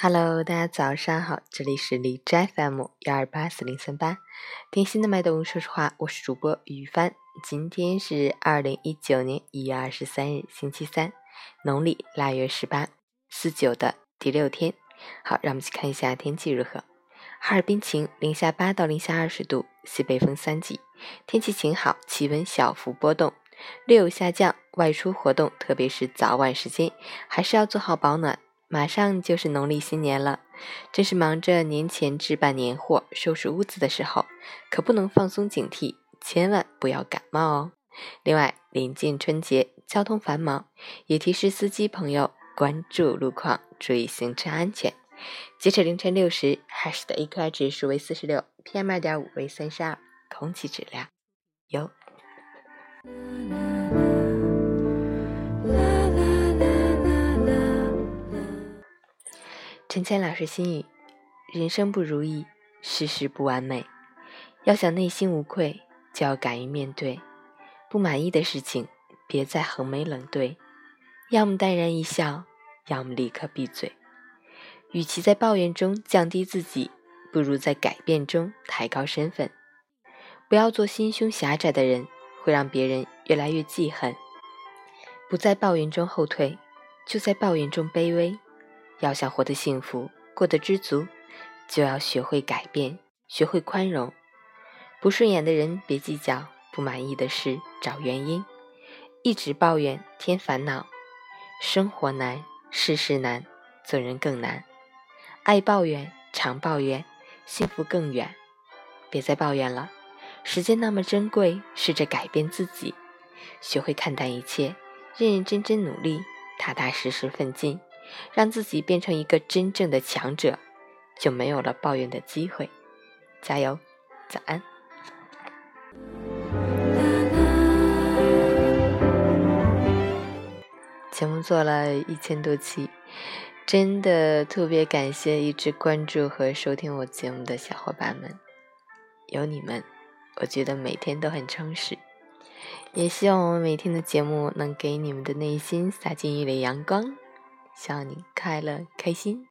Hello，大家早上好，这里是荔枝 FM 幺二八四零三八，听心的脉动，说实话，我是主播雨帆。今天是二零一九年一月二十三日，星期三，农历腊月十八，四九的第六天。好，让我们去看一下天气如何。哈尔滨晴，零下八到零下二十度，西北风三级，天气晴好，气温小幅波动，略有下降。外出活动，特别是早晚时间，还是要做好保暖。马上就是农历新年了，正是忙着年前置办年货、收拾屋子的时候，可不能放松警惕，千万不要感冒哦。另外，临近春节，交通繁忙，也提示司机朋友关注路况，注意行车安全。截止凌晨六时，海市的 AQI 指数为四十六，PM 二点五为三十二，空气质量优。陈谦老师心语：人生不如意，事事不完美，要想内心无愧，就要敢于面对。不满意的事情，别再横眉冷对，要么淡然一笑，要么立刻闭嘴。与其在抱怨中降低自己，不如在改变中抬高身份。不要做心胸狭窄的人，会让别人越来越记恨。不在抱怨中后退，就在抱怨中卑微。要想活得幸福，过得知足，就要学会改变，学会宽容。不顺眼的人别计较，不满意的事找原因。一直抱怨添烦恼，生活难，事事难，做人更难。爱抱怨，常抱怨，幸福更远。别再抱怨了，时间那么珍贵，试着改变自己，学会看淡一切，认认真真努力，踏踏实实奋进。让自己变成一个真正的强者，就没有了抱怨的机会。加油，早安！节目做了一千多期，真的特别感谢一直关注和收听我节目的小伙伴们，有你们，我觉得每天都很充实。也希望我们每天的节目能给你们的内心洒进一缕阳光。希望你快乐开心。